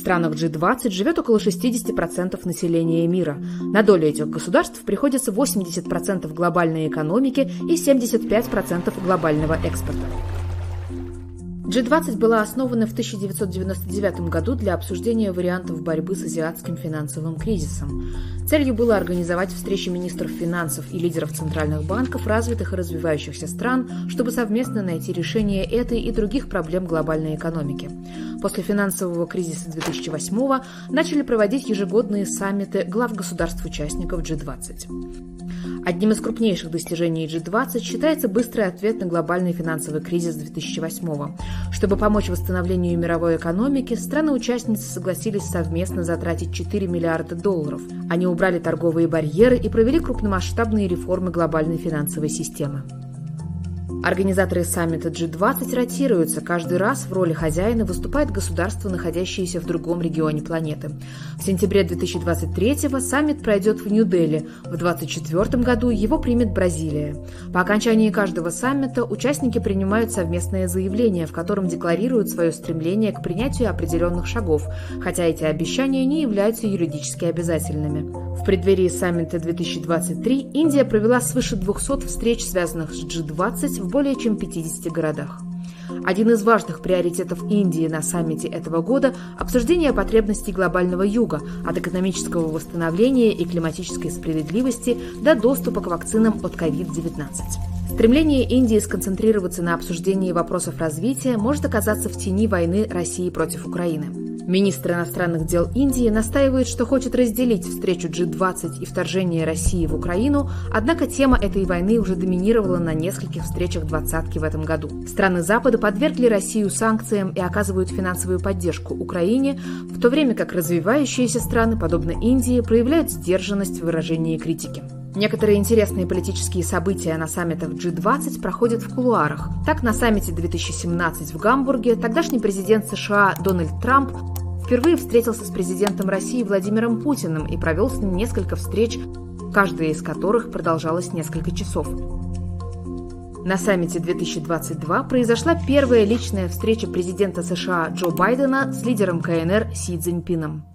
странах G20 живет около 60% населения мира. На долю этих государств приходится 80% глобальной экономики и 75% глобального экспорта. G20 была основана в 1999 году для обсуждения вариантов борьбы с азиатским финансовым кризисом. Целью было организовать встречи министров финансов и лидеров центральных банков развитых и развивающихся стран, чтобы совместно найти решение этой и других проблем глобальной экономики. После финансового кризиса 2008 начали проводить ежегодные саммиты глав государств-участников G20. Одним из крупнейших достижений G20 считается быстрый ответ на глобальный финансовый кризис 2008 -го. Чтобы помочь восстановлению мировой экономики, страны-участницы согласились совместно затратить 4 миллиарда долларов. Они убрали торговые барьеры и провели крупномасштабные реформы глобальной финансовой системы. Организаторы саммита G20 ротируются. Каждый раз в роли хозяина выступает государство, находящееся в другом регионе планеты. В сентябре 2023 саммит пройдет в Нью-Дели. В 2024 году его примет Бразилия. По окончании каждого саммита участники принимают совместное заявление, в котором декларируют свое стремление к принятию определенных шагов, хотя эти обещания не являются юридически обязательными. В преддверии саммита 2023 Индия провела свыше 200 встреч, связанных с G20 в более чем 50 городах. Один из важных приоритетов Индии на саммите этого года – обсуждение потребностей глобального юга, от экономического восстановления и климатической справедливости до доступа к вакцинам от COVID-19. Стремление Индии сконцентрироваться на обсуждении вопросов развития может оказаться в тени войны России против Украины. Министр иностранных дел Индии настаивает, что хочет разделить встречу G20 и вторжение России в Украину, однако тема этой войны уже доминировала на нескольких встречах двадцатки в этом году. Страны Запада подвергли Россию санкциям и оказывают финансовую поддержку Украине, в то время как развивающиеся страны, подобно Индии, проявляют сдержанность в выражении критики. Некоторые интересные политические события на саммитах G20 проходят в кулуарах. Так, на саммите 2017 в Гамбурге тогдашний президент США Дональд Трамп впервые встретился с президентом России Владимиром Путиным и провел с ним несколько встреч, каждая из которых продолжалась несколько часов. На саммите 2022 произошла первая личная встреча президента США Джо Байдена с лидером КНР Си Цзиньпином.